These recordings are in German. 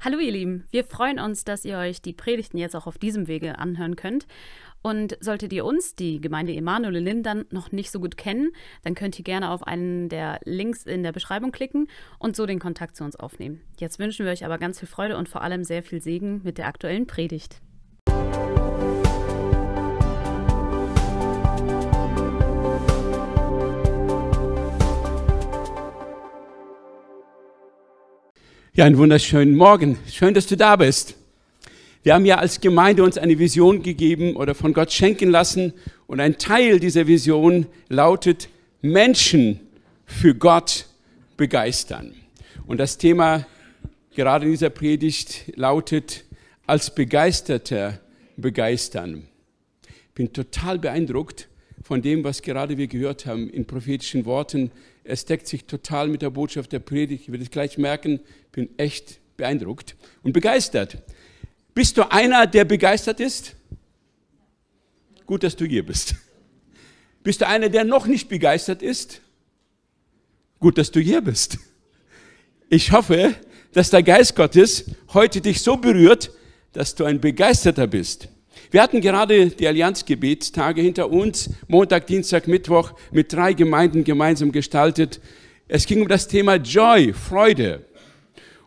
Hallo ihr Lieben, wir freuen uns, dass ihr euch die Predigten jetzt auch auf diesem Wege anhören könnt. Und solltet ihr uns, die Gemeinde Emanuel in Lindern, noch nicht so gut kennen, dann könnt ihr gerne auf einen der Links in der Beschreibung klicken und so den Kontakt zu uns aufnehmen. Jetzt wünschen wir euch aber ganz viel Freude und vor allem sehr viel Segen mit der aktuellen Predigt. Ja, einen wunderschönen Morgen. Schön, dass du da bist. Wir haben ja als Gemeinde uns eine Vision gegeben oder von Gott schenken lassen und ein Teil dieser Vision lautet Menschen für Gott begeistern. Und das Thema gerade in dieser Predigt lautet als Begeisterter begeistern. Ich bin total beeindruckt von dem, was gerade wir gehört haben in prophetischen Worten es deckt sich total mit der Botschaft der Predigt. Ich werde es gleich merken, bin echt beeindruckt und begeistert. Bist du einer, der begeistert ist? Gut, dass du hier bist. Bist du einer, der noch nicht begeistert ist? Gut, dass du hier bist. Ich hoffe, dass der Geist Gottes heute dich so berührt, dass du ein Begeisterter bist. Wir hatten gerade die Allianzgebetstage hinter uns, Montag, Dienstag, Mittwoch, mit drei Gemeinden gemeinsam gestaltet. Es ging um das Thema Joy, Freude.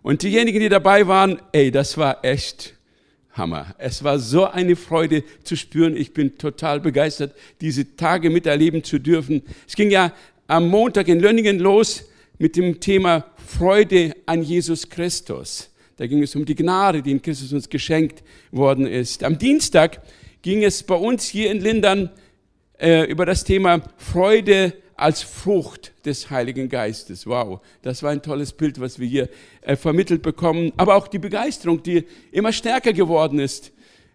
Und diejenigen, die dabei waren, ey, das war echt Hammer. Es war so eine Freude zu spüren. Ich bin total begeistert, diese Tage miterleben zu dürfen. Es ging ja am Montag in Lönningen los mit dem Thema Freude an Jesus Christus. Da ging es um die Gnade, die in Christus uns geschenkt worden ist. Am Dienstag ging es bei uns hier in Lindern äh, über das Thema Freude als Frucht des Heiligen Geistes. Wow, das war ein tolles Bild, was wir hier äh, vermittelt bekommen. Aber auch die Begeisterung, die immer stärker geworden ist.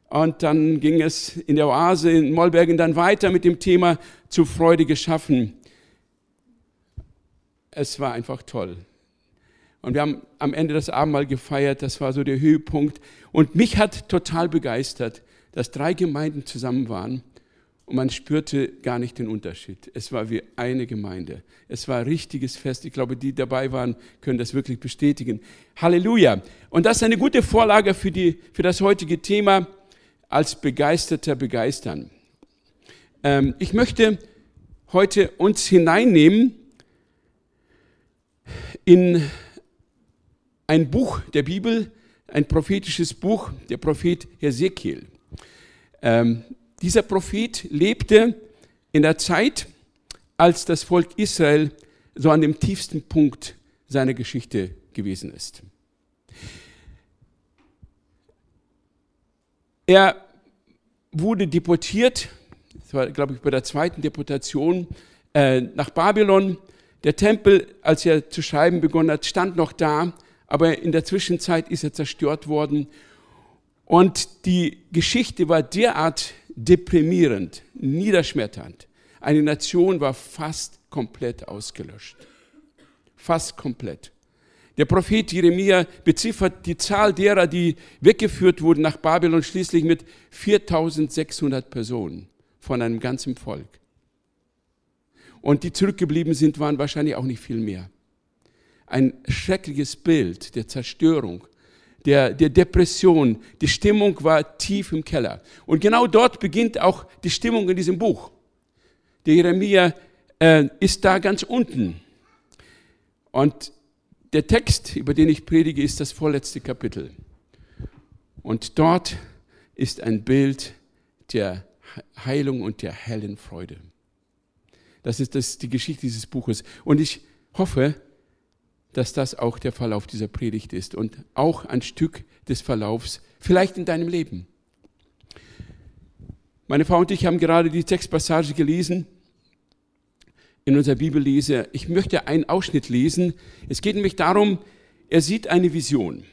Und dann ging es in der Oase in Mollbergen dann weiter mit dem Thema zu Freude geschaffen. Es war einfach toll. Und wir haben am Ende das Abendmahl gefeiert, das war so der Höhepunkt. Und mich hat total begeistert, dass drei Gemeinden zusammen waren und man spürte gar nicht den Unterschied. Es war wie eine Gemeinde. Es war ein richtiges Fest. Ich glaube, die dabei waren, können das wirklich bestätigen. Halleluja. Und das ist eine gute Vorlage für, die, für das heutige Thema als Begeisterter begeistern. Ähm, ich möchte heute uns hineinnehmen in ein Buch der Bibel, ein prophetisches Buch, der Prophet Hesekiel. Ähm, dieser Prophet lebte in der Zeit, als das Volk Israel so an dem tiefsten Punkt seiner Geschichte gewesen ist. Er wurde deportiert, das war, glaube ich, bei der zweiten Deportation äh, nach Babylon. Der Tempel, als er zu schreiben begonnen hat, stand noch da aber in der Zwischenzeit ist er zerstört worden. Und die Geschichte war derart deprimierend, niederschmetternd. Eine Nation war fast komplett ausgelöscht. Fast komplett. Der Prophet Jeremia beziffert die Zahl derer, die weggeführt wurden nach Babylon, schließlich mit 4600 Personen von einem ganzen Volk. Und die zurückgeblieben sind, waren wahrscheinlich auch nicht viel mehr ein schreckliches Bild der Zerstörung, der, der Depression. Die Stimmung war tief im Keller. Und genau dort beginnt auch die Stimmung in diesem Buch. Der Jeremia äh, ist da ganz unten. Und der Text, über den ich predige, ist das vorletzte Kapitel. Und dort ist ein Bild der Heilung und der hellen Freude. Das ist das, die Geschichte dieses Buches. Und ich hoffe, dass das auch der Verlauf dieser Predigt ist und auch ein Stück des Verlaufs, vielleicht in deinem Leben. Meine Frau und ich haben gerade die Textpassage gelesen in unserer Bibellese. Ich möchte einen Ausschnitt lesen. Es geht nämlich darum, er sieht eine Vision.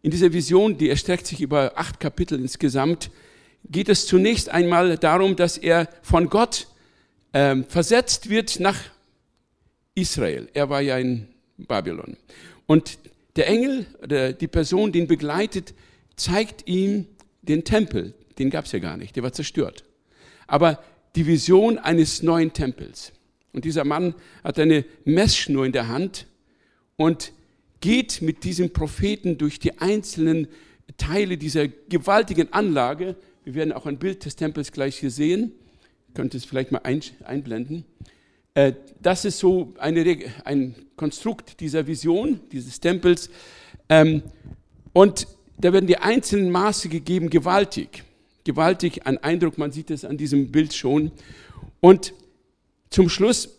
In dieser Vision, die erstreckt sich über acht Kapitel insgesamt, geht es zunächst einmal darum, dass er von Gott äh, versetzt wird nach Israel. Er war ja ein Babylon. Und der Engel, oder die Person, die ihn begleitet, zeigt ihm den Tempel. Den gab es ja gar nicht, der war zerstört. Aber die Vision eines neuen Tempels. Und dieser Mann hat eine Messschnur in der Hand und geht mit diesem Propheten durch die einzelnen Teile dieser gewaltigen Anlage. Wir werden auch ein Bild des Tempels gleich hier sehen. Könnt es vielleicht mal einblenden. Äh, das ist so eine, ein Konstrukt dieser Vision, dieses Tempels. Ähm, und da werden die einzelnen Maße gegeben, gewaltig. Gewaltig, ein Eindruck, man sieht es an diesem Bild schon. Und zum Schluss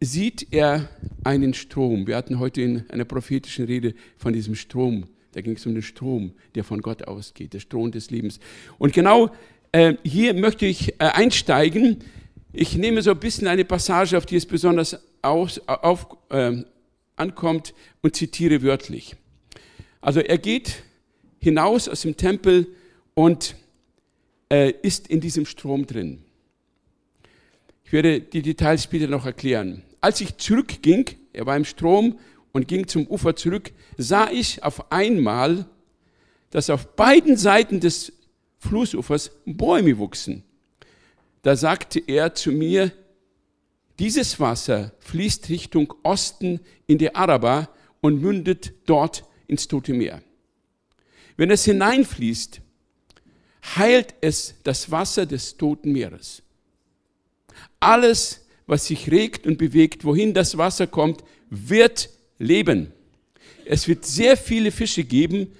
sieht er einen Strom. Wir hatten heute in einer prophetischen Rede von diesem Strom. Da ging es um den Strom, der von Gott ausgeht, der Strom des Lebens. Und genau äh, hier möchte ich äh, einsteigen. Ich nehme so ein bisschen eine Passage, auf die es besonders aus, auf, äh, ankommt und zitiere wörtlich. Also er geht hinaus aus dem Tempel und äh, ist in diesem Strom drin. Ich werde die Details später noch erklären. Als ich zurückging, er war im Strom und ging zum Ufer zurück, sah ich auf einmal, dass auf beiden Seiten des Flussufers Bäume wuchsen. Da sagte er zu mir, dieses Wasser fließt Richtung Osten in die Araba und mündet dort ins Tote Meer. Wenn es hineinfließt, heilt es das Wasser des Toten Meeres. Alles was sich regt und bewegt, wohin das Wasser kommt, wird leben. Es wird sehr viele Fische geben,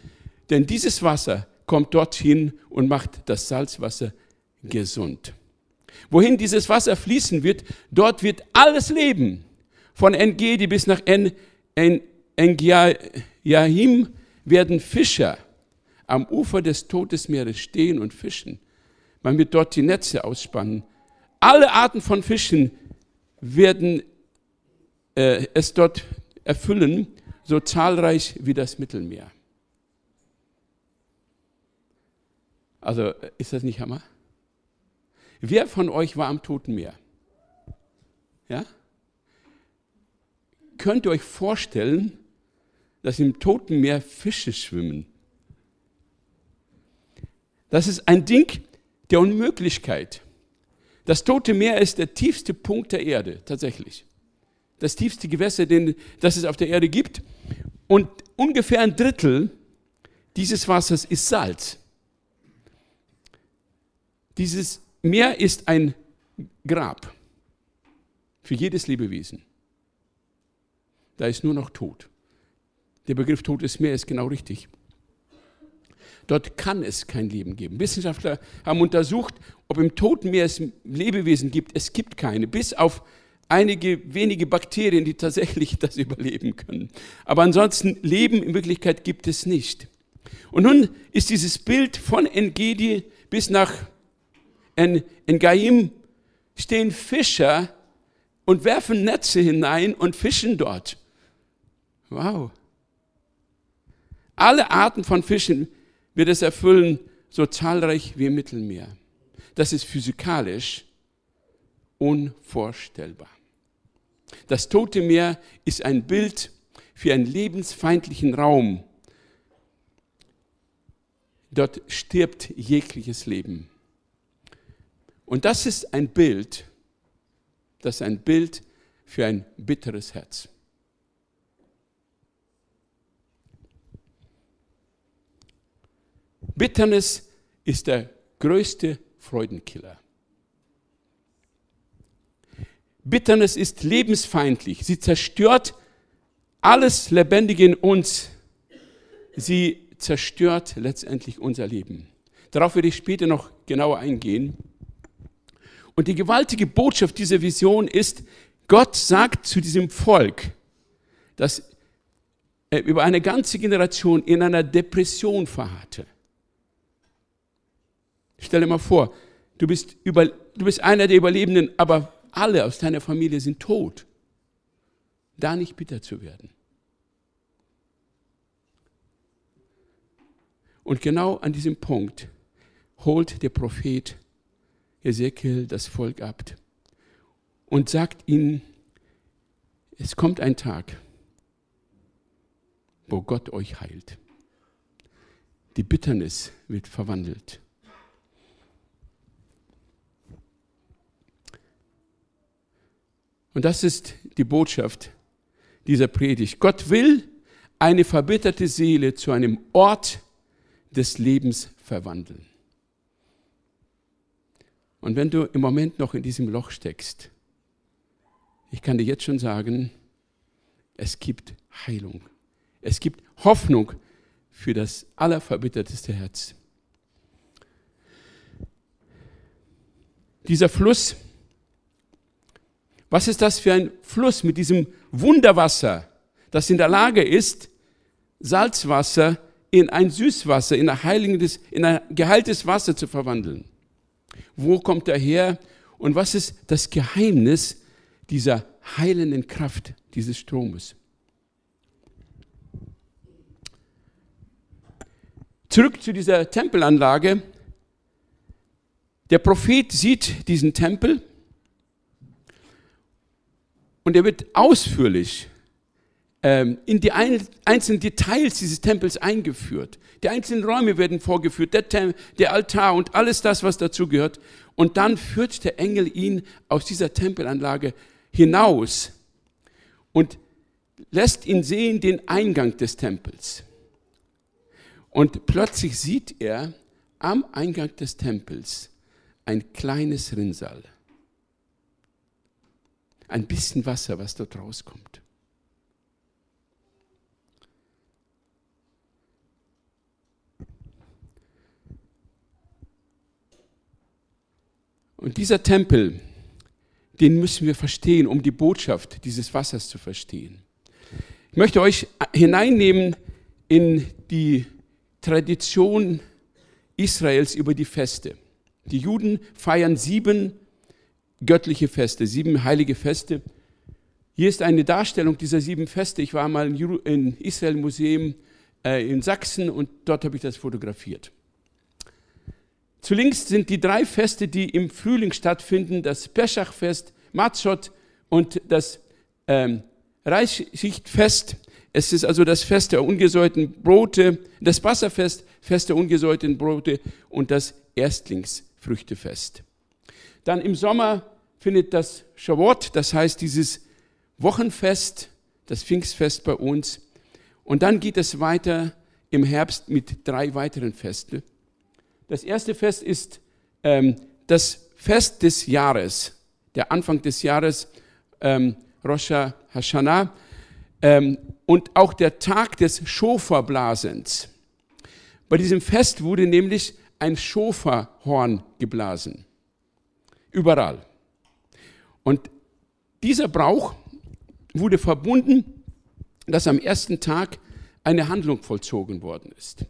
denn dieses Wasser kommt dorthin und macht das Salzwasser gesund. Wohin dieses Wasser fließen wird, dort wird alles leben. Von Engedi bis nach en, en, werden Fischer am Ufer des Todesmeeres stehen und fischen. Man wird dort die Netze ausspannen. Alle Arten von Fischen werden äh, es dort erfüllen, so zahlreich wie das Mittelmeer. Also ist das nicht Hammer? Wer von euch war am Toten Meer? Ja? Könnt ihr euch vorstellen, dass im Toten Meer Fische schwimmen? Das ist ein Ding der Unmöglichkeit. Das Tote Meer ist der tiefste Punkt der Erde, tatsächlich. Das tiefste Gewässer, den, das es auf der Erde gibt. Und ungefähr ein Drittel dieses Wassers ist Salz. Dieses Meer ist ein Grab für jedes Lebewesen. Da ist nur noch Tod. Der Begriff Totes Meer ist genau richtig. Dort kann es kein Leben geben. Wissenschaftler haben untersucht, ob im Toten Meer es Lebewesen gibt. Es gibt keine, bis auf einige wenige Bakterien, die tatsächlich das überleben können. Aber ansonsten Leben in Wirklichkeit gibt es nicht. Und nun ist dieses Bild von Engedi bis nach Engaim stehen Fischer und werfen Netze hinein und fischen dort. Wow. Alle Arten von Fischen wird es erfüllen, so zahlreich wie im Mittelmeer. Das ist physikalisch unvorstellbar. Das Tote Meer ist ein Bild für einen lebensfeindlichen Raum. Dort stirbt jegliches Leben. Und das ist ein Bild, das ist ein Bild für ein bitteres Herz. Bitternis ist der größte Freudenkiller. Bitternis ist lebensfeindlich. Sie zerstört alles Lebendige in uns. Sie zerstört letztendlich unser Leben. Darauf werde ich später noch genauer eingehen. Und die gewaltige Botschaft dieser Vision ist, Gott sagt zu diesem Volk, das über eine ganze Generation in einer Depression verharrte. Stell dir mal vor, du bist, über, du bist einer der Überlebenden, aber alle aus deiner Familie sind tot. Da nicht bitter zu werden. Und genau an diesem Punkt holt der Prophet Ezekiel das Volk ab und sagt ihnen, es kommt ein Tag, wo Gott euch heilt. Die Bitternis wird verwandelt Und das ist die Botschaft dieser Predigt. Gott will eine verbitterte Seele zu einem Ort des Lebens verwandeln. Und wenn du im Moment noch in diesem Loch steckst, ich kann dir jetzt schon sagen, es gibt Heilung. Es gibt Hoffnung für das allerverbitterteste Herz. Dieser Fluss, was ist das für ein Fluss mit diesem Wunderwasser, das in der Lage ist, Salzwasser in ein Süßwasser, in ein, heiliges, in ein geheiltes Wasser zu verwandeln? Wo kommt er her? Und was ist das Geheimnis dieser heilenden Kraft dieses Stromes? Zurück zu dieser Tempelanlage. Der Prophet sieht diesen Tempel und er wird ausführlich in die einzelnen Details dieses Tempels eingeführt. Die einzelnen Räume werden vorgeführt, der, Tem der Altar und alles das, was dazu gehört. Und dann führt der Engel ihn aus dieser Tempelanlage hinaus und lässt ihn sehen den Eingang des Tempels. Und plötzlich sieht er am Eingang des Tempels ein kleines Rinnsal. Ein bisschen Wasser, was dort rauskommt. Und dieser Tempel, den müssen wir verstehen, um die Botschaft dieses Wassers zu verstehen. Ich möchte euch hineinnehmen in die Tradition Israels über die Feste. Die Juden feiern sieben göttliche Feste, sieben heilige Feste. Hier ist eine Darstellung dieser sieben Feste. Ich war mal im Israel Museum äh, in Sachsen und dort habe ich das fotografiert. Zulinks sind die drei Feste, die im Frühling stattfinden, das Peschachfest, Matzot und das ähm, Reichschichtfest. Es ist also das Fest der ungesäuerten Brote, das Passafest, Fest der ungesäuerten Brote und das Erstlingsfrüchtefest. Dann im Sommer findet das Shavuot, das heißt dieses Wochenfest, das Pfingstfest bei uns. Und dann geht es weiter im Herbst mit drei weiteren Festen. Das erste Fest ist ähm, das Fest des Jahres, der Anfang des Jahres, ähm, Rosh Hashanah ähm, und auch der Tag des Schofarblasens. Bei diesem Fest wurde nämlich ein Schoferhorn geblasen. Überall. Und dieser Brauch wurde verbunden, dass am ersten Tag eine Handlung vollzogen worden ist.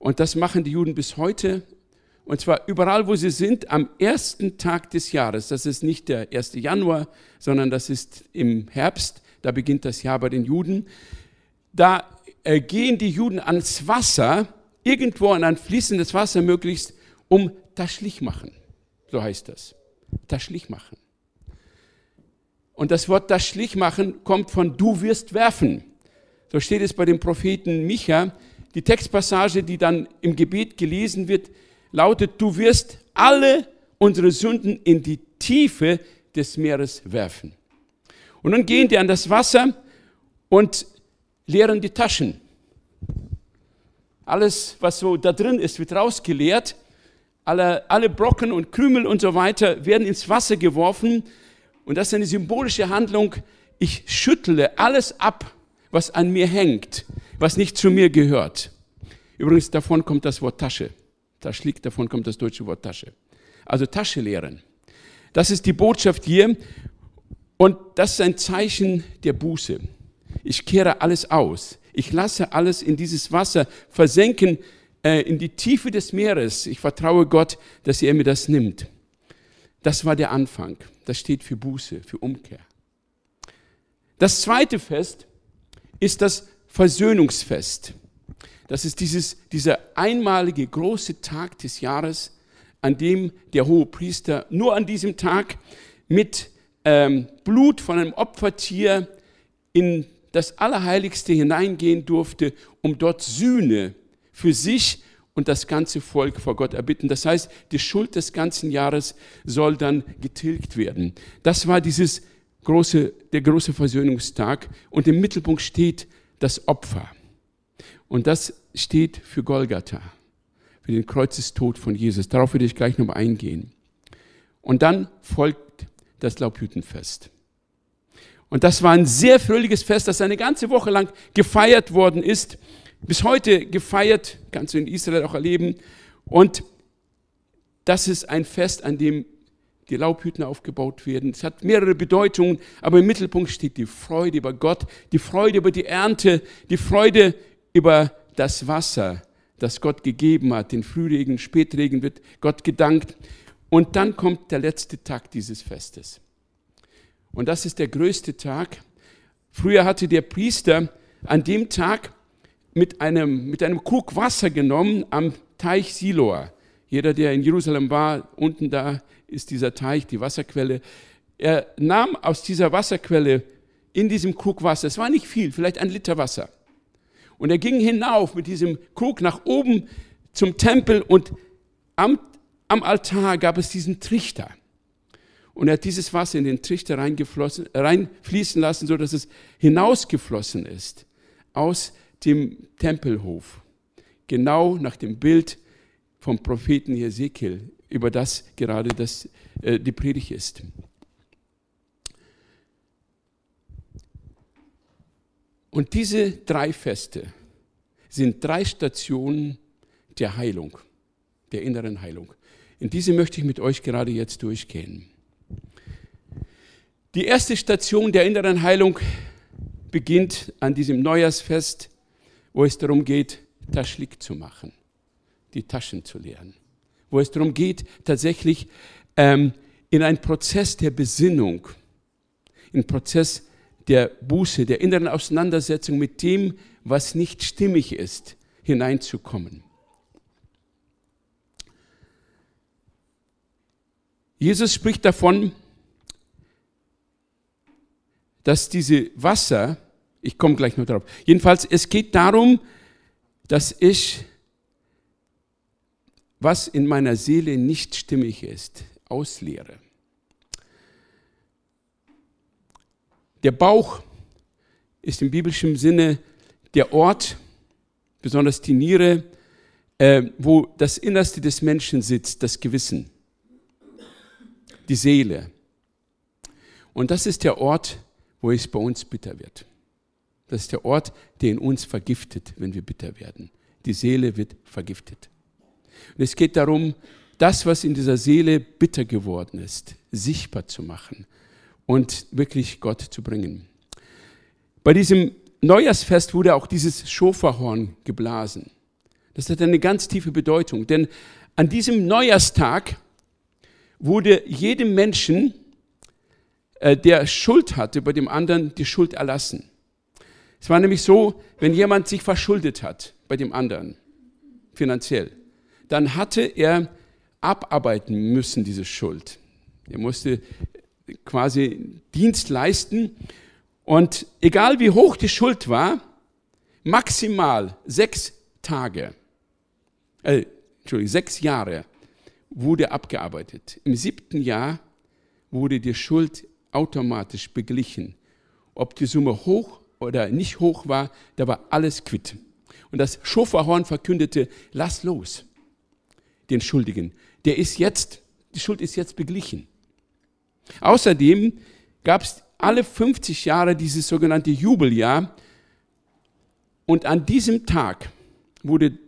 Und das machen die Juden bis heute. Und zwar überall, wo sie sind, am ersten Tag des Jahres. Das ist nicht der 1. Januar, sondern das ist im Herbst da beginnt das Jahr bei den Juden, da äh, gehen die Juden ans Wasser, irgendwo an ein fließendes Wasser möglichst, um Taschlich machen. So heißt das. Taschlich machen. Und das Wort Taschlich machen kommt von du wirst werfen. So steht es bei dem Propheten Micha. Die Textpassage, die dann im Gebet gelesen wird, lautet, du wirst alle unsere Sünden in die Tiefe des Meeres werfen. Und dann gehen die an das Wasser und leeren die Taschen. Alles, was so da drin ist, wird rausgeleert. Alle, alle Brocken und Krümel und so weiter werden ins Wasser geworfen. Und das ist eine symbolische Handlung. Ich schüttle alles ab, was an mir hängt, was nicht zu mir gehört. Übrigens, davon kommt das Wort Tasche. Da schlägt, davon kommt das deutsche Wort Tasche. Also Tasche leeren. Das ist die Botschaft hier. Und das ist ein Zeichen der Buße. Ich kehre alles aus. Ich lasse alles in dieses Wasser versenken, äh, in die Tiefe des Meeres. Ich vertraue Gott, dass er mir das nimmt. Das war der Anfang. Das steht für Buße, für Umkehr. Das zweite Fest ist das Versöhnungsfest. Das ist dieses, dieser einmalige große Tag des Jahres, an dem der hohe Priester nur an diesem Tag mit ähm, Blut von einem Opfertier in das Allerheiligste hineingehen durfte, um dort Sühne für sich und das ganze Volk vor Gott erbitten. Das heißt, die Schuld des ganzen Jahres soll dann getilgt werden. Das war dieses große, der große Versöhnungstag und im Mittelpunkt steht das Opfer. Und das steht für Golgatha, für den Kreuzestod von Jesus. Darauf würde ich gleich noch eingehen. Und dann folgt das Laubhüttenfest. Und das war ein sehr fröhliches Fest, das eine ganze Woche lang gefeiert worden ist. Bis heute gefeiert, kannst du in Israel auch erleben. Und das ist ein Fest, an dem die Laubhütten aufgebaut werden. Es hat mehrere Bedeutungen, aber im Mittelpunkt steht die Freude über Gott, die Freude über die Ernte, die Freude über das Wasser, das Gott gegeben hat. Den Frühregen, Spätregen wird Gott gedankt. Und dann kommt der letzte Tag dieses Festes. Und das ist der größte Tag. Früher hatte der Priester an dem Tag mit einem, mit einem Krug Wasser genommen am Teich Siloa. Jeder, der in Jerusalem war, unten da ist dieser Teich, die Wasserquelle. Er nahm aus dieser Wasserquelle in diesem Krug Wasser, es war nicht viel, vielleicht ein Liter Wasser. Und er ging hinauf mit diesem Krug nach oben zum Tempel und am, am Altar gab es diesen Trichter. Und er hat dieses Wasser in den Trichter reinfließen lassen, sodass es hinausgeflossen ist aus dem Tempelhof. Genau nach dem Bild vom Propheten Jesekiel, über das gerade das, äh, die Predigt ist. Und diese drei Feste sind drei Stationen der Heilung, der inneren Heilung. In diese möchte ich mit euch gerade jetzt durchgehen. Die erste Station der inneren Heilung beginnt an diesem Neujahrsfest, wo es darum geht, Taschlik zu machen, die Taschen zu leeren. Wo es darum geht, tatsächlich ähm, in einen Prozess der Besinnung, in einen Prozess der Buße, der inneren Auseinandersetzung mit dem, was nicht stimmig ist, hineinzukommen. Jesus spricht davon, dass diese Wasser, ich komme gleich noch darauf, jedenfalls es geht darum, dass ich, was in meiner Seele nicht stimmig ist, ausleere. Der Bauch ist im biblischen Sinne der Ort, besonders die Niere, äh, wo das Innerste des Menschen sitzt, das Gewissen, die Seele. Und das ist der Ort, wo es bei uns bitter wird. Das ist der Ort, der in uns vergiftet, wenn wir bitter werden. Die Seele wird vergiftet. Und es geht darum, das, was in dieser Seele bitter geworden ist, sichtbar zu machen und wirklich Gott zu bringen. Bei diesem Neujahrsfest wurde auch dieses Schoferhorn geblasen. Das hat eine ganz tiefe Bedeutung, denn an diesem Neujahrstag wurde jedem Menschen äh, der Schuld hatte, bei dem anderen die Schuld erlassen. Es war nämlich so, wenn jemand sich verschuldet hat bei dem anderen, finanziell, dann hatte er abarbeiten müssen, diese Schuld. Er musste quasi Dienst leisten und egal wie hoch die Schuld war, maximal sechs Tage, äh, Entschuldigung, sechs Jahre wurde abgearbeitet. Im siebten Jahr wurde die Schuld automatisch beglichen. Ob die Summe hoch oder nicht hoch war, da war alles quitt. Und das Schoferhorn verkündete, lass los den Schuldigen. Der ist jetzt, die Schuld ist jetzt beglichen. Außerdem gab es alle 50 Jahre dieses sogenannte Jubeljahr. Und an diesem Tag wurde,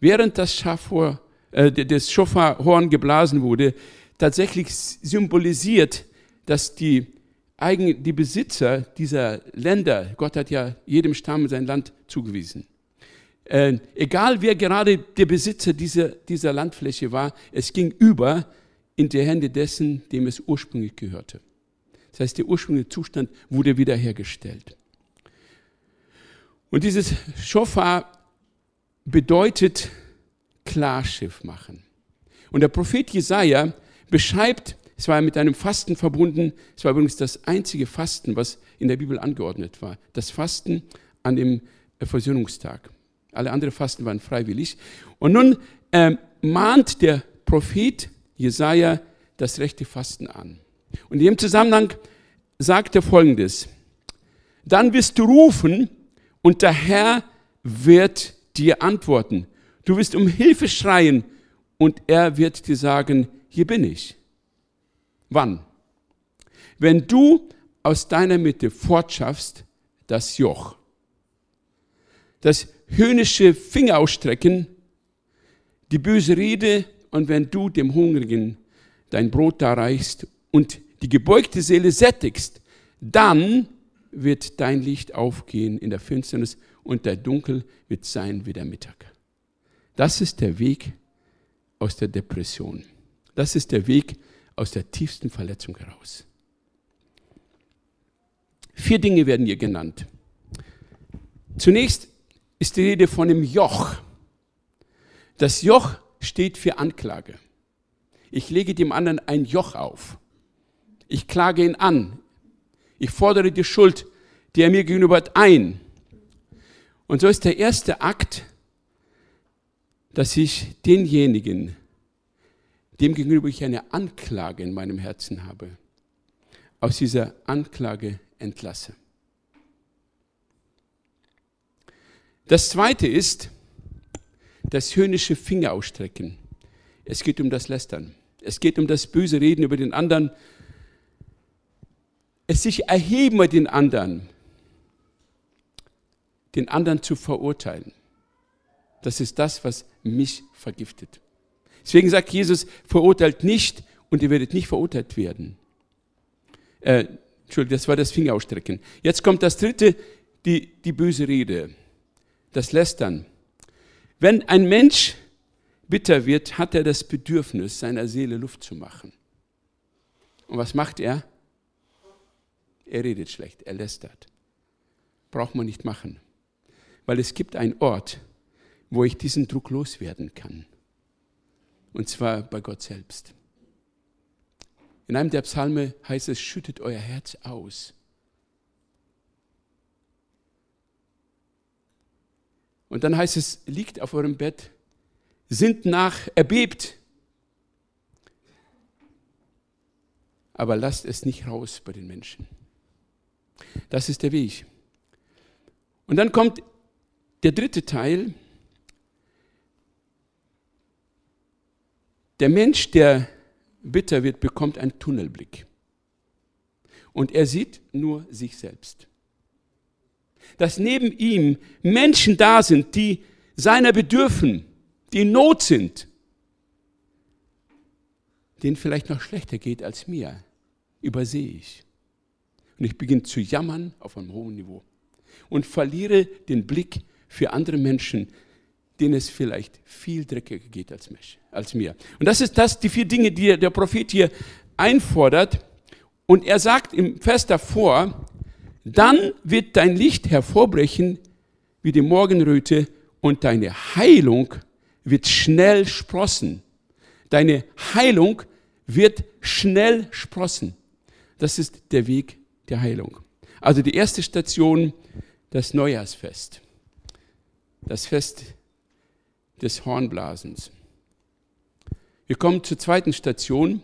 während das Schafhor, äh, das Schoferhorn geblasen wurde, tatsächlich symbolisiert, dass die, eigen, die Besitzer dieser Länder, Gott hat ja jedem Stamm sein Land zugewiesen, äh, egal wer gerade der Besitzer dieser, dieser Landfläche war, es ging über in die Hände dessen, dem es ursprünglich gehörte. Das heißt, der ursprüngliche Zustand wurde wiederhergestellt. Und dieses Schofar bedeutet Klarschiff machen. Und der Prophet Jesaja beschreibt es war mit einem Fasten verbunden. Es war übrigens das einzige Fasten, was in der Bibel angeordnet war. Das Fasten an dem Versöhnungstag. Alle anderen Fasten waren freiwillig. Und nun äh, mahnt der Prophet Jesaja das rechte Fasten an. Und in dem Zusammenhang sagt er folgendes: Dann wirst du rufen und der Herr wird dir antworten. Du wirst um Hilfe schreien und er wird dir sagen, hier bin ich. Wann? Wenn du aus deiner Mitte fortschaffst das Joch, das höhnische Fingerausstrecken, die böse Rede und wenn du dem Hungrigen dein Brot darreichst und die gebeugte Seele sättigst, dann wird dein Licht aufgehen in der Finsternis und der Dunkel wird sein wie der Mittag. Das ist der Weg aus der Depression. Das ist der Weg aus der tiefsten Verletzung heraus. Vier Dinge werden hier genannt. Zunächst ist die Rede von dem Joch. Das Joch steht für Anklage. Ich lege dem anderen ein Joch auf. Ich klage ihn an. Ich fordere die Schuld, die er mir gegenüber hat, ein. Und so ist der erste Akt, dass ich denjenigen, dem gegenüber ich eine Anklage in meinem Herzen habe, aus dieser Anklage entlasse. Das zweite ist das höhnische Fingerausstrecken. Es geht um das Lästern. Es geht um das böse Reden über den anderen. Es sich erheben bei den anderen. Den anderen zu verurteilen. Das ist das, was mich vergiftet. Deswegen sagt Jesus, verurteilt nicht und ihr werdet nicht verurteilt werden. Äh, Entschuldigung, das war das Fingerausstrecken. Jetzt kommt das dritte, die, die böse Rede, das Lästern. Wenn ein Mensch bitter wird, hat er das Bedürfnis, seiner Seele Luft zu machen. Und was macht er? Er redet schlecht, er lästert. Braucht man nicht machen. Weil es gibt einen Ort, wo ich diesen Druck loswerden kann. Und zwar bei Gott selbst. In einem der Psalme heißt es, schüttet euer Herz aus. Und dann heißt es, liegt auf eurem Bett, sind nach, erbebt. Aber lasst es nicht raus bei den Menschen. Das ist der Weg. Und dann kommt der dritte Teil. Der Mensch, der bitter wird, bekommt einen Tunnelblick. Und er sieht nur sich selbst. Dass neben ihm Menschen da sind, die seiner bedürfen, die in Not sind, denen vielleicht noch schlechter geht als mir, übersehe ich. Und ich beginne zu jammern auf einem hohen Niveau und verliere den Blick für andere Menschen, denen es vielleicht viel dreckiger geht als, mich, als mir. Und das ist das, die vier Dinge, die der Prophet hier einfordert. Und er sagt im Vers davor, dann wird dein Licht hervorbrechen wie die Morgenröte und deine Heilung wird schnell sprossen. Deine Heilung wird schnell sprossen. Das ist der Weg der Heilung. Also die erste Station, das Neujahrsfest. Das Fest des Hornblasens. Wir kommen zur zweiten Station,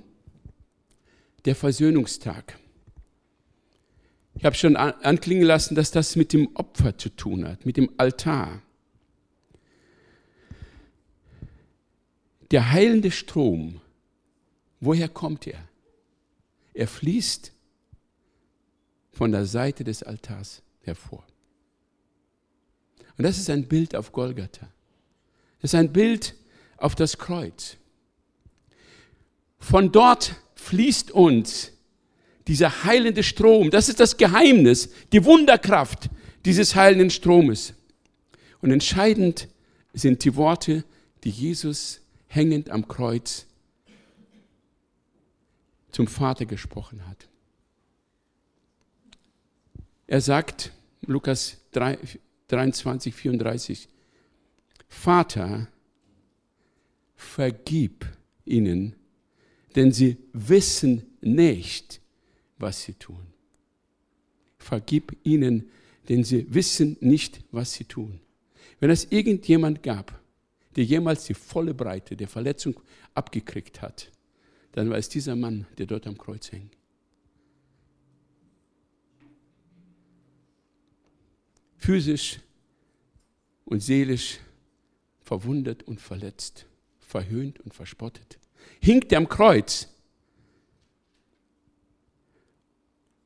der Versöhnungstag. Ich habe schon anklingen lassen, dass das mit dem Opfer zu tun hat, mit dem Altar. Der heilende Strom, woher kommt er? Er fließt von der Seite des Altars hervor. Und das ist ein Bild auf Golgatha. Das ist ein Bild auf das Kreuz. Von dort fließt uns dieser heilende Strom. Das ist das Geheimnis, die Wunderkraft dieses heilenden Stromes. Und entscheidend sind die Worte, die Jesus hängend am Kreuz zum Vater gesprochen hat. Er sagt, Lukas 3, 23, 34, Vater, vergib ihnen, denn sie wissen nicht, was sie tun. Vergib ihnen, denn sie wissen nicht, was sie tun. Wenn es irgendjemand gab, der jemals die volle Breite der Verletzung abgekriegt hat, dann war es dieser Mann, der dort am Kreuz hängt. Physisch und seelisch verwundet und verletzt, verhöhnt und verspottet. Hinkt er am Kreuz.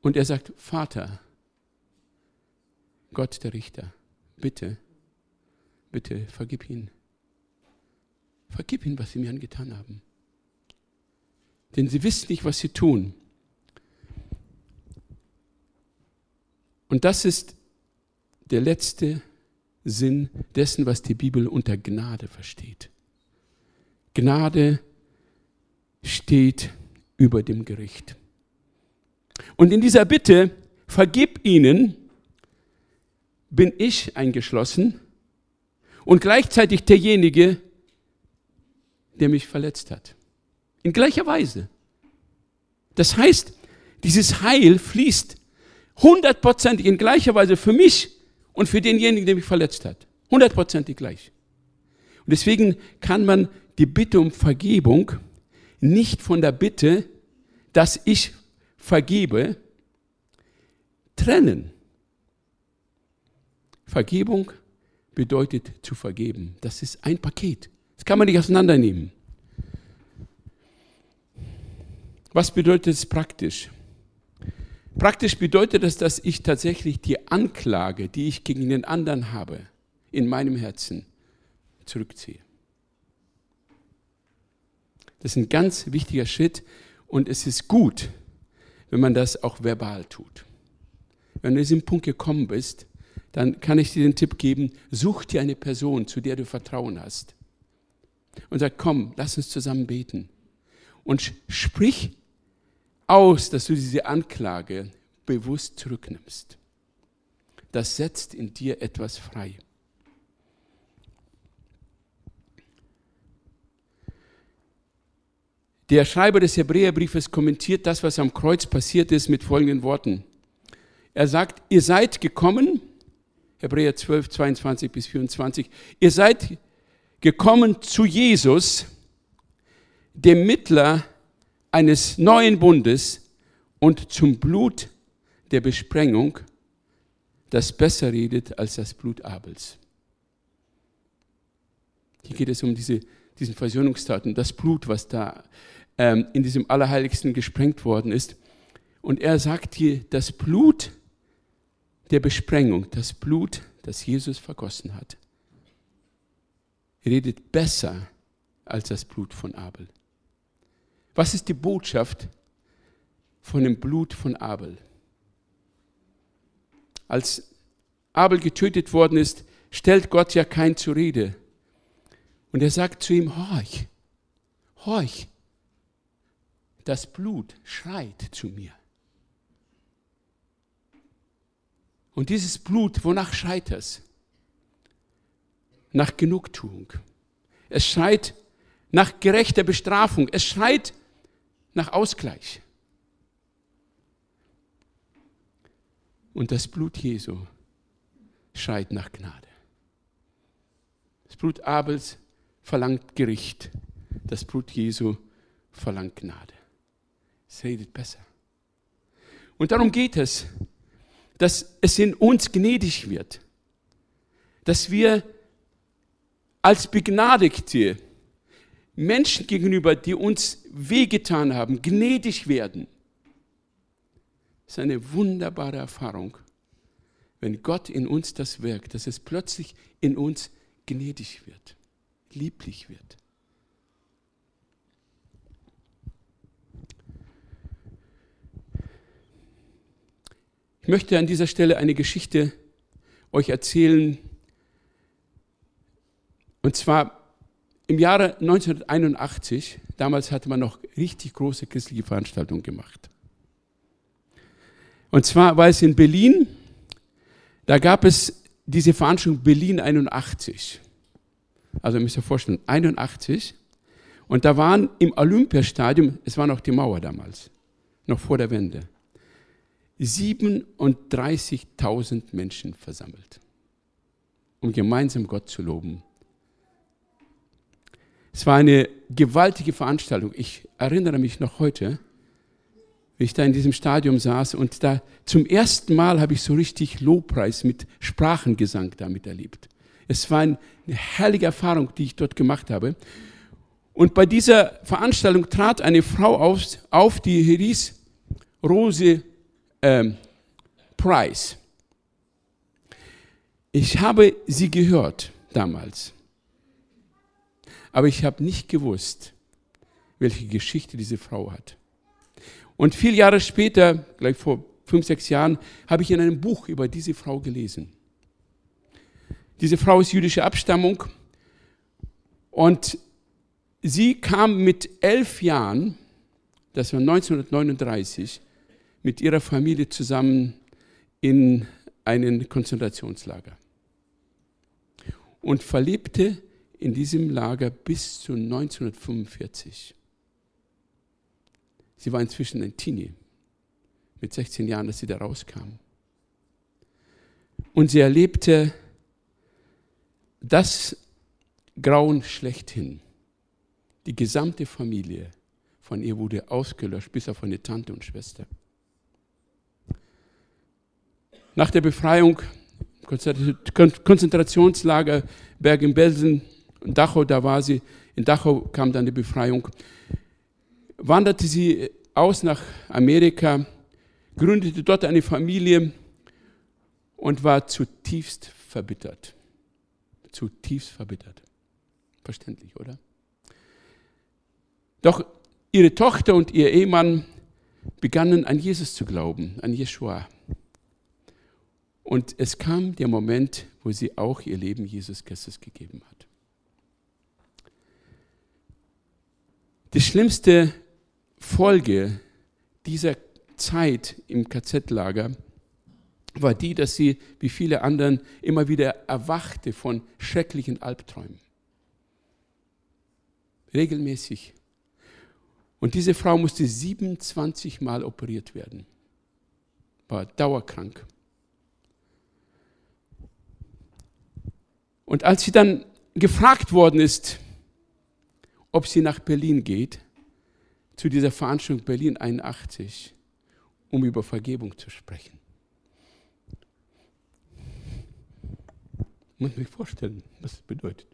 Und er sagt, Vater, Gott der Richter, bitte, bitte vergib ihn. Vergib ihn, was sie mir angetan haben. Denn sie wissen nicht, was sie tun. Und das ist der letzte Sinn dessen, was die Bibel unter Gnade versteht. Gnade steht über dem Gericht. Und in dieser Bitte, vergib ihnen, bin ich eingeschlossen und gleichzeitig derjenige, der mich verletzt hat. In gleicher Weise. Das heißt, dieses Heil fließt hundertprozentig in gleicher Weise für mich und für denjenigen, der mich verletzt hat. Hundertprozentig gleich. Und deswegen kann man die Bitte um Vergebung nicht von der Bitte, dass ich vergebe, trennen. Vergebung bedeutet zu vergeben. Das ist ein Paket. Das kann man nicht auseinandernehmen. Was bedeutet es praktisch? Praktisch bedeutet das, dass ich tatsächlich die Anklage, die ich gegen den anderen habe, in meinem Herzen zurückziehe. Das ist ein ganz wichtiger Schritt und es ist gut, wenn man das auch verbal tut. Wenn du in diesen Punkt gekommen bist, dann kann ich dir den Tipp geben, such dir eine Person, zu der du Vertrauen hast. Und sag, komm, lass uns zusammen beten. Und sprich aus, dass du diese Anklage bewusst zurücknimmst. Das setzt in dir etwas frei. Der Schreiber des Hebräerbriefes kommentiert das, was am Kreuz passiert ist, mit folgenden Worten. Er sagt, ihr seid gekommen, Hebräer 12, 22 bis 24, ihr seid gekommen zu Jesus, dem Mittler eines neuen Bundes und zum Blut der Besprengung, das besser redet als das Blut Abels. Hier geht es um diese, diesen Versöhnungstaten, das Blut, was da ähm, in diesem Allerheiligsten gesprengt worden ist. Und er sagt hier, das Blut der Besprengung, das Blut, das Jesus vergossen hat, redet besser als das Blut von Abel. Was ist die Botschaft von dem Blut von Abel? Als Abel getötet worden ist, stellt Gott ja kein zur Rede. Und er sagt zu ihm, horch, horch, das Blut schreit zu mir. Und dieses Blut, wonach schreit es? Nach Genugtuung. Es schreit nach gerechter Bestrafung. Es schreit nach Ausgleich. Und das Blut Jesu schreit nach Gnade. Das Blut Abels verlangt Gericht. Das Blut Jesu verlangt Gnade. Es redet besser. Und darum geht es, dass es in uns gnädig wird. Dass wir als Begnadigte Menschen gegenüber, die uns wehgetan haben, gnädig werden. Das ist eine wunderbare Erfahrung, wenn Gott in uns das wirkt, dass es plötzlich in uns gnädig wird, lieblich wird. Ich möchte an dieser Stelle eine Geschichte euch erzählen. Und zwar im Jahre 1981, damals hatte man noch richtig große christliche Veranstaltungen gemacht. Und zwar war es in Berlin, da gab es diese Veranstaltung Berlin 81. Also ihr müsst euch vorstellen, 81. Und da waren im Olympiastadion, es war noch die Mauer damals, noch vor der Wende, 37.000 Menschen versammelt, um gemeinsam Gott zu loben es war eine gewaltige Veranstaltung. Ich erinnere mich noch heute, wie ich da in diesem Stadion saß und da zum ersten Mal habe ich so richtig Lobpreis mit Sprachengesang damit erlebt. Es war eine herrliche Erfahrung, die ich dort gemacht habe. Und bei dieser Veranstaltung trat eine Frau auf, auf die hieß Rose ähm, Price. Ich habe sie gehört damals, aber ich habe nicht gewusst, welche Geschichte diese Frau hat. Und viele Jahre später, gleich vor fünf, sechs Jahren, habe ich in einem Buch über diese Frau gelesen. Diese Frau ist jüdischer Abstammung und sie kam mit elf Jahren, das war 1939, mit ihrer Familie zusammen in einen Konzentrationslager und verlebte in diesem Lager bis zu 1945. Sie war inzwischen ein Teenie, mit 16 Jahren, als sie da rauskam. Und sie erlebte das Grauen schlechthin. Die gesamte Familie von ihr wurde ausgelöscht, bis auf eine Tante und Schwester. Nach der Befreiung, Konzentrationslager Bergen-Belsen, Dachau, da war sie, in Dachau kam dann die Befreiung wanderte sie aus nach Amerika, gründete dort eine Familie und war zutiefst verbittert. Zutiefst verbittert. Verständlich, oder? Doch ihre Tochter und ihr Ehemann begannen an Jesus zu glauben, an Jeshua. Und es kam der Moment, wo sie auch ihr Leben Jesus Christus gegeben hat. Das Schlimmste Folge dieser Zeit im KZ-Lager war die, dass sie, wie viele anderen, immer wieder erwachte von schrecklichen Albträumen. Regelmäßig. Und diese Frau musste 27 Mal operiert werden. War dauerkrank. Und als sie dann gefragt worden ist, ob sie nach Berlin geht, zu dieser Veranstaltung Berlin 81, um über Vergebung zu sprechen. Muss mich vorstellen, was das bedeutet.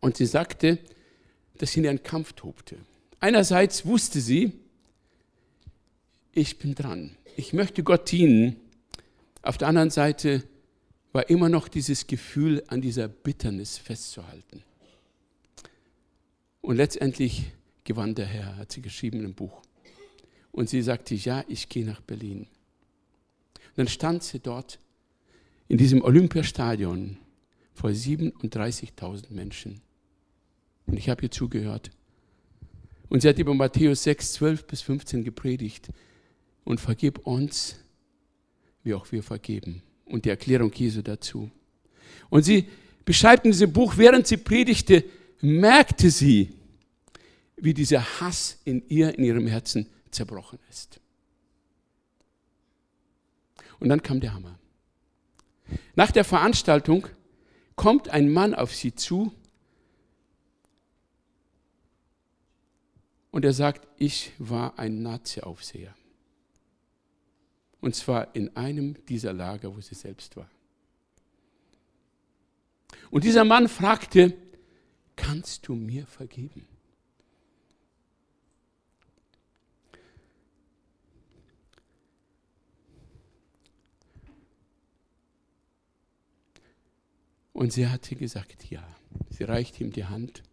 Und sie sagte, dass sie in einen Kampf tobte. Einerseits wusste sie, ich bin dran, ich möchte Gott dienen. Auf der anderen Seite war immer noch dieses Gefühl, an dieser Bitternis festzuhalten. Und letztendlich gewann der Herr, hat sie geschrieben im Buch. Und sie sagte, ja, ich gehe nach Berlin. Und dann stand sie dort in diesem Olympiastadion vor 37.000 Menschen. Und ich habe ihr zugehört. Und sie hat über Matthäus 6, 12 bis 15 gepredigt. Und vergib uns, wie auch wir vergeben. Und die Erklärung Jesu dazu. Und sie beschreibt in diesem Buch, während sie predigte, merkte sie, wie dieser Hass in ihr, in ihrem Herzen zerbrochen ist. Und dann kam der Hammer. Nach der Veranstaltung kommt ein Mann auf sie zu und er sagt, ich war ein Nazi-Aufseher. Und zwar in einem dieser Lager, wo sie selbst war. Und dieser Mann fragte, kannst du mir vergeben? Und sie hatte gesagt, ja. Sie reichte ihm die Hand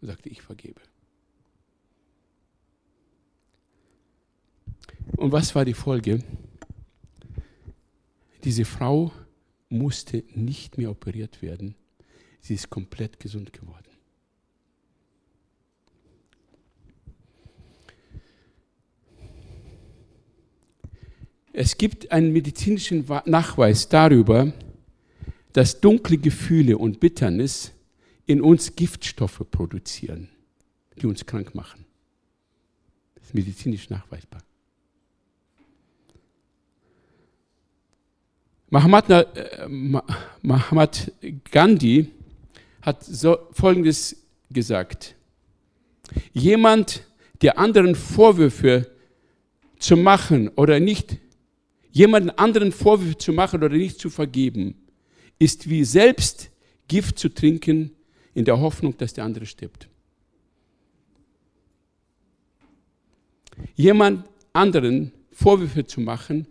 und sagte, ich vergebe. Und was war die Folge? Diese Frau musste nicht mehr operiert werden. Sie ist komplett gesund geworden. Es gibt einen medizinischen Nachweis darüber, dass dunkle Gefühle und Bitternis in uns Giftstoffe produzieren, die uns krank machen. Das ist medizinisch nachweisbar. Mahatma, äh, Mahatma Gandhi hat so Folgendes gesagt. Jemand, der anderen Vorwürfe zu machen oder nicht Jemanden anderen Vorwürfe zu machen oder nicht zu vergeben, ist wie selbst Gift zu trinken in der Hoffnung, dass der andere stirbt. Jemand anderen Vorwürfe zu machen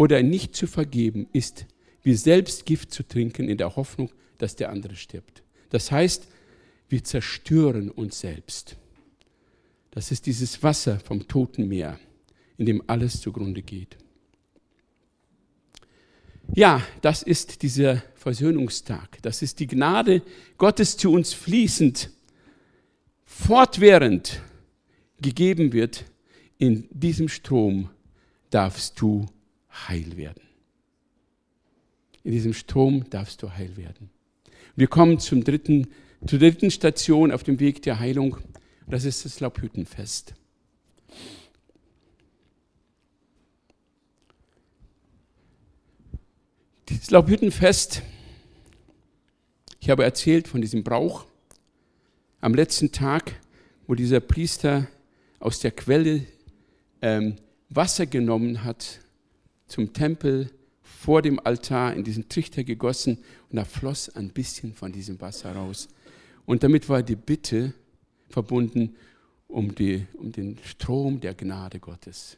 oder nicht zu vergeben, ist wie selbst Gift zu trinken in der Hoffnung, dass der andere stirbt. Das heißt, wir zerstören uns selbst. Das ist dieses Wasser vom Toten Meer, in dem alles zugrunde geht. Ja, das ist dieser Versöhnungstag. Das ist die Gnade Gottes zu uns fließend, fortwährend gegeben wird. In diesem Strom darfst du heil werden. In diesem Strom darfst du heil werden. Wir kommen zum dritten, zur dritten Station auf dem Weg der Heilung. Das ist das Laubhüttenfest. Das Laubhüttenfest, ich habe erzählt von diesem Brauch. Am letzten Tag, wo dieser Priester aus der Quelle ähm, Wasser genommen hat zum Tempel vor dem Altar in diesen Trichter gegossen und da floss ein bisschen von diesem Wasser raus. Und damit war die Bitte verbunden um, die, um den Strom der Gnade Gottes.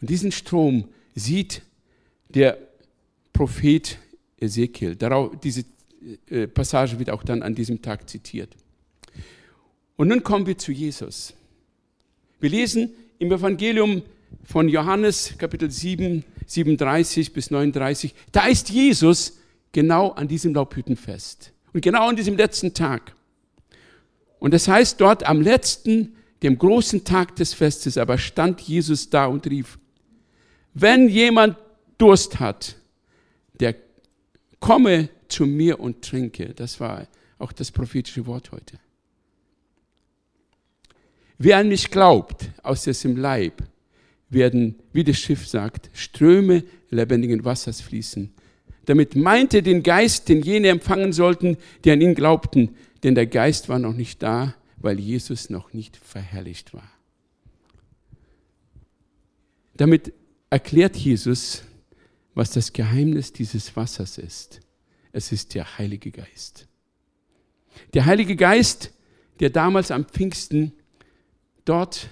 Und diesen Strom sieht der Prophet Ezekiel. Darauf, diese äh, Passage wird auch dann an diesem Tag zitiert. Und nun kommen wir zu Jesus. Wir lesen im Evangelium von Johannes Kapitel 7, 37 bis 39. Da ist Jesus genau an diesem Laubhüttenfest. Und genau an diesem letzten Tag. Und das heißt dort am letzten, dem großen Tag des Festes, aber stand Jesus da und rief, wenn jemand Durst hat, der komme zu mir und trinke. Das war auch das prophetische Wort heute. Wer an mich glaubt, aus dessen Leib werden, wie das Schiff sagt, Ströme lebendigen Wassers fließen. Damit meinte den Geist, den jene empfangen sollten, die an ihn glaubten, denn der Geist war noch nicht da, weil Jesus noch nicht verherrlicht war. Damit erklärt Jesus, was das Geheimnis dieses Wassers ist. Es ist der Heilige Geist. Der Heilige Geist, der damals am Pfingsten dort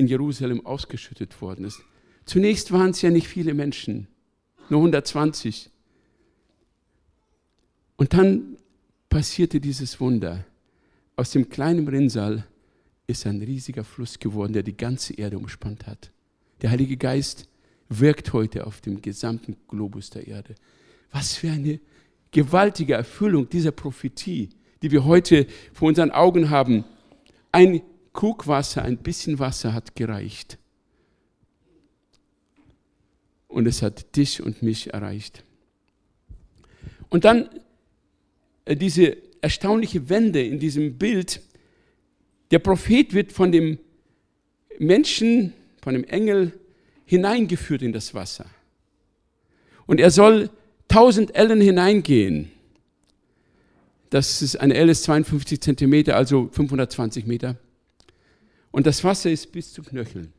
in Jerusalem ausgeschüttet worden ist. Zunächst waren es ja nicht viele Menschen, nur 120. Und dann passierte dieses Wunder. Aus dem kleinen Rinnsal ist ein riesiger Fluss geworden, der die ganze Erde umspannt hat. Der Heilige Geist wirkt heute auf dem gesamten Globus der Erde. Was für eine gewaltige Erfüllung dieser Prophetie, die wir heute vor unseren Augen haben. Ein Krug Wasser, ein bisschen Wasser hat gereicht. Und es hat dich und mich erreicht. Und dann äh, diese erstaunliche Wende in diesem Bild. Der Prophet wird von dem Menschen, von dem Engel hineingeführt in das Wasser. Und er soll 1000 Ellen hineingehen. Das ist eine Elle ist 52 Zentimeter, also 520 Meter. Und das Wasser ist bis zu Knöcheln.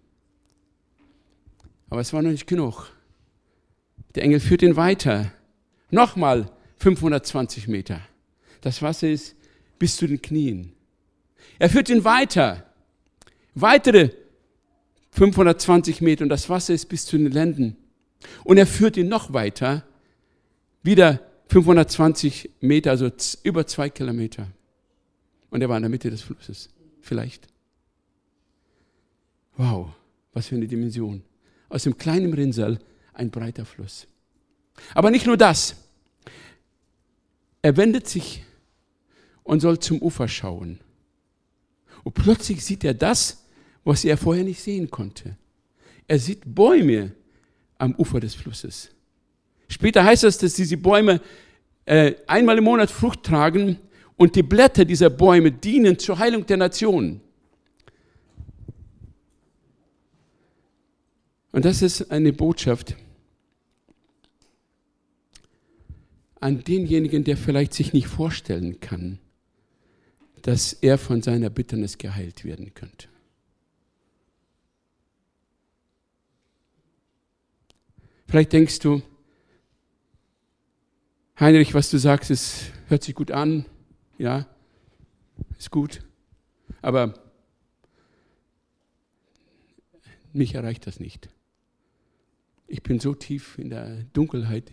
Aber es war noch nicht genug. Der Engel führt ihn weiter. Nochmal 520 Meter. Das Wasser ist bis zu den Knien. Er führt ihn weiter. Weitere 520 Meter und das Wasser ist bis zu den Lenden. Und er führt ihn noch weiter, wieder 520 Meter, also über zwei Kilometer. Und er war in der Mitte des Flusses, vielleicht. Wow, was für eine Dimension. Aus dem kleinen Rinnsal ein breiter Fluss. Aber nicht nur das. Er wendet sich und soll zum Ufer schauen. Und plötzlich sieht er das, was er vorher nicht sehen konnte. Er sieht Bäume am Ufer des Flusses. Später heißt es, dass diese Bäume äh, einmal im Monat Frucht tragen und die Blätter dieser Bäume dienen zur Heilung der Nationen. Und das ist eine Botschaft an denjenigen, der vielleicht sich nicht vorstellen kann, dass er von seiner Bitternis geheilt werden könnte. Vielleicht denkst du, Heinrich, was du sagst, es hört sich gut an, ja, ist gut, aber mich erreicht das nicht. Ich bin so tief in der Dunkelheit,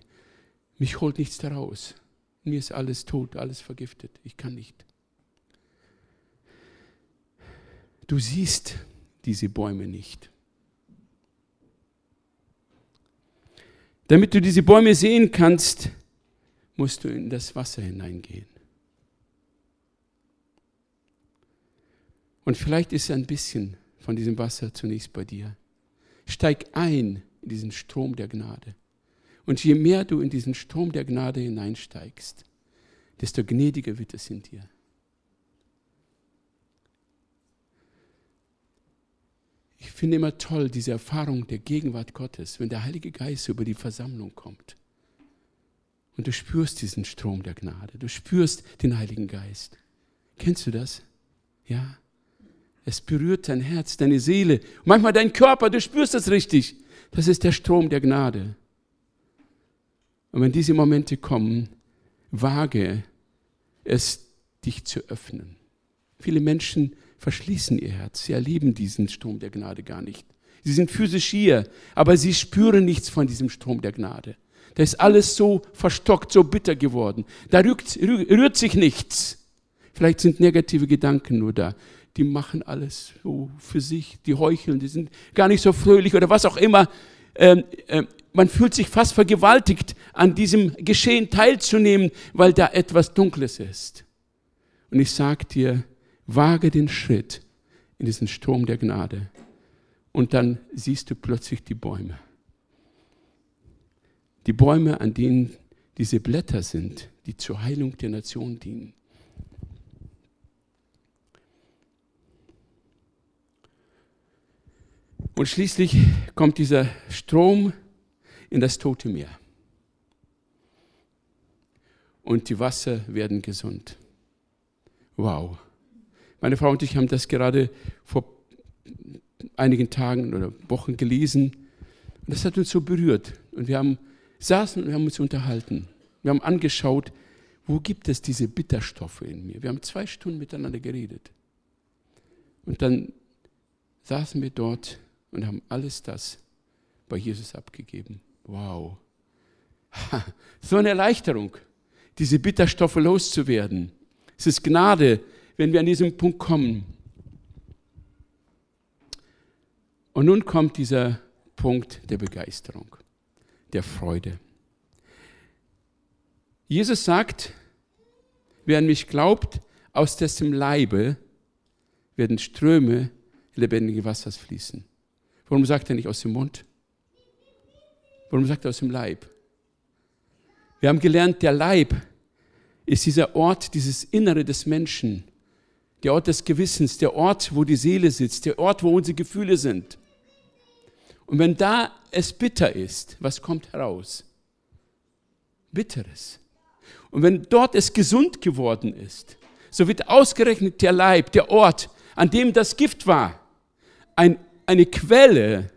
mich holt nichts daraus. Mir ist alles tot, alles vergiftet. Ich kann nicht. Du siehst diese Bäume nicht. Damit du diese Bäume sehen kannst, musst du in das Wasser hineingehen. Und vielleicht ist ein bisschen von diesem Wasser zunächst bei dir. Steig ein in diesen Strom der Gnade. Und je mehr du in diesen Strom der Gnade hineinsteigst, desto gnädiger wird es in dir. Ich finde immer toll diese Erfahrung der Gegenwart Gottes, wenn der Heilige Geist über die Versammlung kommt. Und du spürst diesen Strom der Gnade, du spürst den Heiligen Geist. Kennst du das? Ja. Es berührt dein Herz, deine Seele, manchmal dein Körper, du spürst das richtig. Das ist der Strom der Gnade. Und wenn diese Momente kommen, wage es, dich zu öffnen. Viele Menschen verschließen ihr Herz. Sie erleben diesen Strom der Gnade gar nicht. Sie sind physisch hier, aber sie spüren nichts von diesem Strom der Gnade. Da ist alles so verstockt, so bitter geworden. Da rührt, rührt sich nichts. Vielleicht sind negative Gedanken nur da. Die machen alles so für sich, die heucheln, die sind gar nicht so fröhlich oder was auch immer. Ähm, äh, man fühlt sich fast vergewaltigt, an diesem Geschehen teilzunehmen, weil da etwas Dunkles ist. Und ich sage dir, Wage den Schritt in diesen Strom der Gnade und dann siehst du plötzlich die Bäume. Die Bäume, an denen diese Blätter sind, die zur Heilung der Nation dienen. Und schließlich kommt dieser Strom in das Tote Meer. Und die Wasser werden gesund. Wow. Meine Frau und ich haben das gerade vor einigen Tagen oder Wochen gelesen. Und das hat uns so berührt. Und wir haben, saßen und wir haben uns unterhalten. Wir haben angeschaut, wo gibt es diese Bitterstoffe in mir. Wir haben zwei Stunden miteinander geredet. Und dann saßen wir dort und haben alles das bei Jesus abgegeben. Wow. So eine Erleichterung, diese Bitterstoffe loszuwerden. Es ist Gnade, wenn wir an diesen Punkt kommen. Und nun kommt dieser Punkt der Begeisterung, der Freude. Jesus sagt, wer an mich glaubt, aus dessen Leibe werden Ströme lebendigen Wassers fließen. Warum sagt er nicht aus dem Mund? Warum sagt er aus dem Leib? Wir haben gelernt, der Leib ist dieser Ort, dieses Innere des Menschen, der Ort des Gewissens, der Ort, wo die Seele sitzt, der Ort, wo unsere Gefühle sind. Und wenn da es bitter ist, was kommt heraus? Bitteres. Und wenn dort es gesund geworden ist, so wird ausgerechnet der Leib, der Ort, an dem das Gift war, ein, eine Quelle,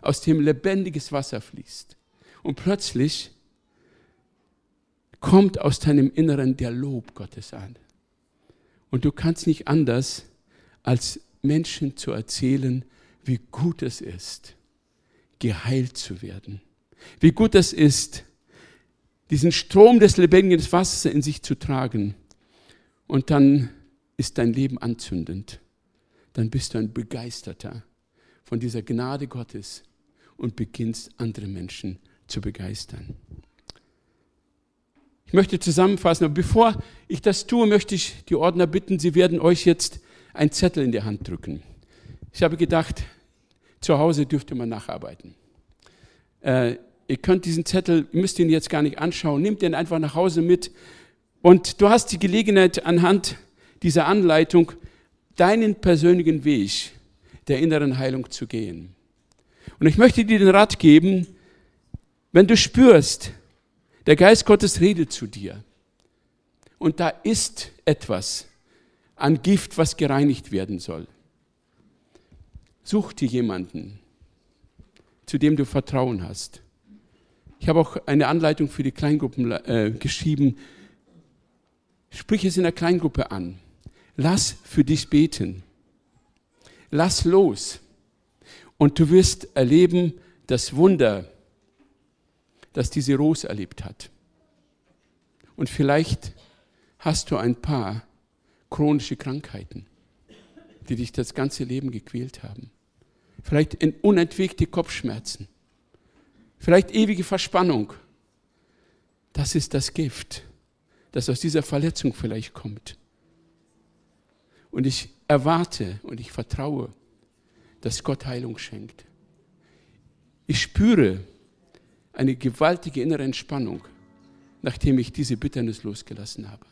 aus dem lebendiges Wasser fließt. Und plötzlich kommt aus deinem Inneren der Lob Gottes an. Und du kannst nicht anders, als Menschen zu erzählen, wie gut es ist, geheilt zu werden. Wie gut es ist, diesen Strom des lebendigen Wassers in sich zu tragen. Und dann ist dein Leben anzündend. Dann bist du ein Begeisterter von dieser Gnade Gottes und beginnst andere Menschen zu begeistern. Ich möchte zusammenfassen, aber bevor ich das tue, möchte ich die Ordner bitten, sie werden euch jetzt einen Zettel in die Hand drücken. Ich habe gedacht, zu Hause dürfte man nacharbeiten. Äh, ihr könnt diesen Zettel, müsst ihn jetzt gar nicht anschauen, nehmt den einfach nach Hause mit und du hast die Gelegenheit anhand dieser Anleitung deinen persönlichen Weg der inneren Heilung zu gehen. Und ich möchte dir den Rat geben, wenn du spürst, der Geist Gottes redet zu dir. Und da ist etwas an Gift, was gereinigt werden soll. Such dir jemanden, zu dem du Vertrauen hast. Ich habe auch eine Anleitung für die Kleingruppen äh, geschrieben. Sprich es in der Kleingruppe an. Lass für dich beten. Lass los. Und du wirst erleben das Wunder, das diese Rose erlebt hat. Und vielleicht hast du ein paar chronische Krankheiten, die dich das ganze Leben gequält haben. Vielleicht unentwegte Kopfschmerzen. Vielleicht ewige Verspannung. Das ist das Gift, das aus dieser Verletzung vielleicht kommt. Und ich erwarte und ich vertraue, dass Gott Heilung schenkt. Ich spüre eine gewaltige innere Entspannung, nachdem ich diese Bitternis losgelassen habe.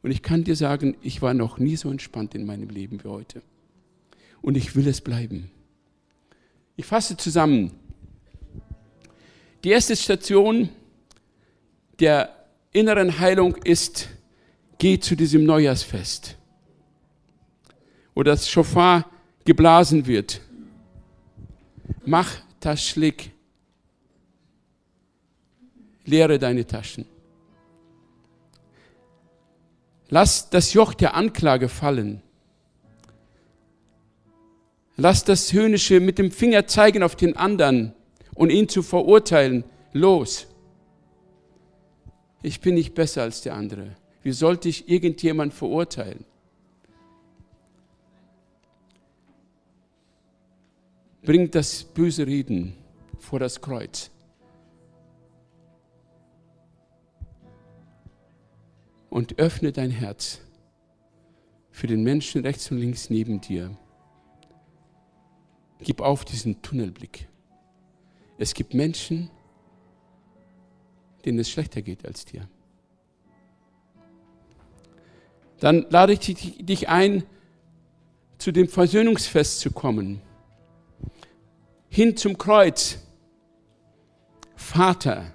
Und ich kann dir sagen, ich war noch nie so entspannt in meinem Leben wie heute. Und ich will es bleiben. Ich fasse zusammen. Die erste Station der inneren Heilung ist, geh zu diesem Neujahrsfest wo das Schofar geblasen wird. Mach das Schlick. Leere deine Taschen. Lass das Joch der Anklage fallen. Lass das Höhnische mit dem Finger zeigen auf den anderen und ihn zu verurteilen los. Ich bin nicht besser als der andere. Wie sollte ich irgendjemand verurteilen? Bring das böse Reden vor das Kreuz. Und öffne dein Herz für den Menschen rechts und links neben dir. Gib auf diesen Tunnelblick. Es gibt Menschen, denen es schlechter geht als dir. Dann lade ich dich ein, zu dem Versöhnungsfest zu kommen hin zum Kreuz. Vater,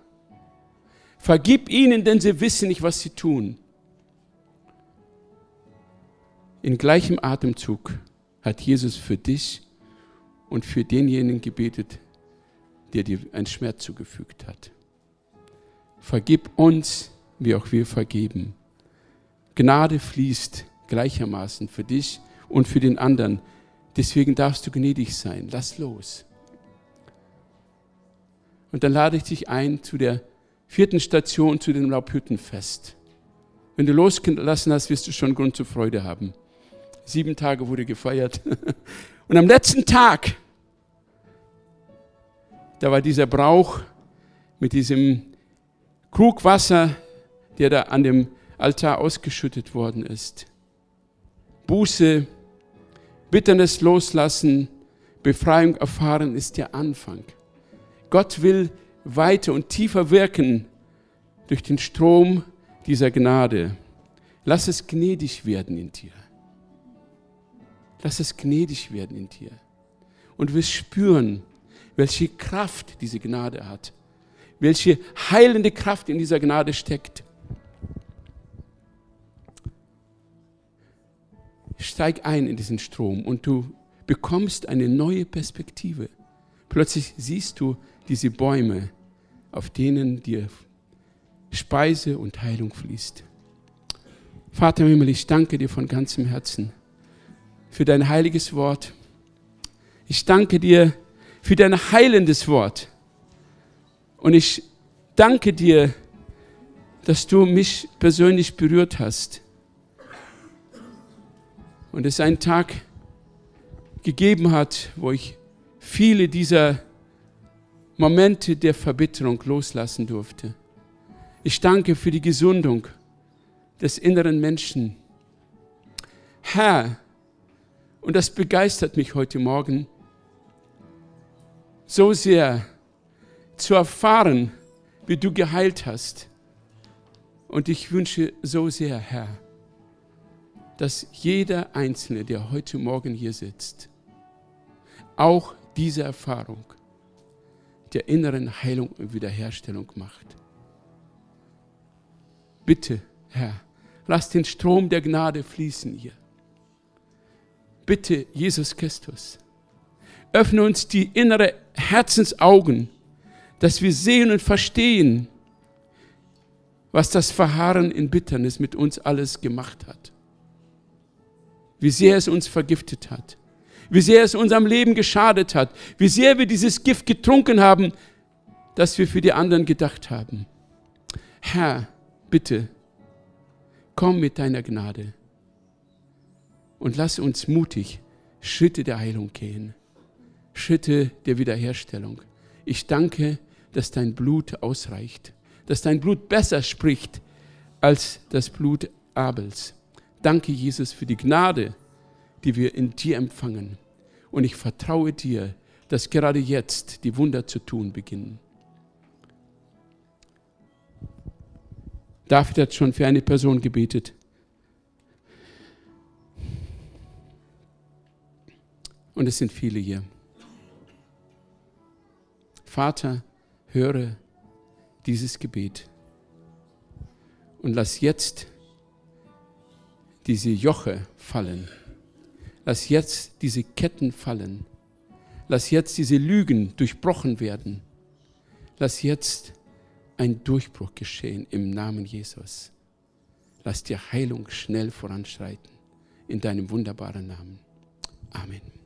vergib ihnen, denn sie wissen nicht, was sie tun. In gleichem Atemzug hat Jesus für dich und für denjenigen gebetet, der dir einen Schmerz zugefügt hat. Vergib uns, wie auch wir vergeben. Gnade fließt gleichermaßen für dich und für den anderen. Deswegen darfst du gnädig sein. Lass los. Und dann lade ich dich ein zu der vierten Station, zu dem Laubhüttenfest. Wenn du losgelassen hast, wirst du schon Grund zur Freude haben. Sieben Tage wurde gefeiert. Und am letzten Tag, da war dieser Brauch mit diesem Krug Wasser, der da an dem Altar ausgeschüttet worden ist. Buße, Bitternis loslassen, Befreiung erfahren ist der Anfang. Gott will weiter und tiefer wirken durch den Strom dieser Gnade. Lass es gnädig werden in dir. Lass es gnädig werden in dir. Und du wirst spüren, welche Kraft diese Gnade hat. Welche heilende Kraft in dieser Gnade steckt. Steig ein in diesen Strom und du bekommst eine neue Perspektive. Plötzlich siehst du diese Bäume, auf denen dir Speise und Heilung fließt. Vater im Himmel, ich danke dir von ganzem Herzen für dein heiliges Wort. Ich danke dir für dein heilendes Wort. Und ich danke dir, dass du mich persönlich berührt hast. Und es einen Tag gegeben hat, wo ich viele dieser Momente der Verbitterung loslassen durfte. Ich danke für die Gesundung des inneren Menschen. Herr, und das begeistert mich heute Morgen so sehr zu erfahren, wie du geheilt hast. Und ich wünsche so sehr, Herr, dass jeder Einzelne, der heute Morgen hier sitzt, auch diese Erfahrung der inneren Heilung und Wiederherstellung macht. Bitte, Herr, lass den Strom der Gnade fließen hier. Bitte, Jesus Christus, öffne uns die innere Herzensaugen, dass wir sehen und verstehen, was das Verharren in Bitternis mit uns alles gemacht hat. Wie sehr es uns vergiftet hat. Wie sehr es unserem Leben geschadet hat. Wie sehr wir dieses Gift getrunken haben, das wir für die anderen gedacht haben. Herr, bitte, komm mit deiner Gnade und lass uns mutig Schritte der Heilung gehen, Schritte der Wiederherstellung. Ich danke, dass dein Blut ausreicht, dass dein Blut besser spricht als das Blut Abels. Danke, Jesus, für die Gnade, die wir in dir empfangen. Und ich vertraue dir, dass gerade jetzt die Wunder zu tun beginnen. David hat schon für eine Person gebetet. Und es sind viele hier. Vater, höre dieses Gebet und lass jetzt diese Joche fallen. Lass jetzt diese Ketten fallen. Lass jetzt diese Lügen durchbrochen werden. Lass jetzt ein Durchbruch geschehen im Namen Jesus. Lass dir Heilung schnell voranschreiten in deinem wunderbaren Namen. Amen.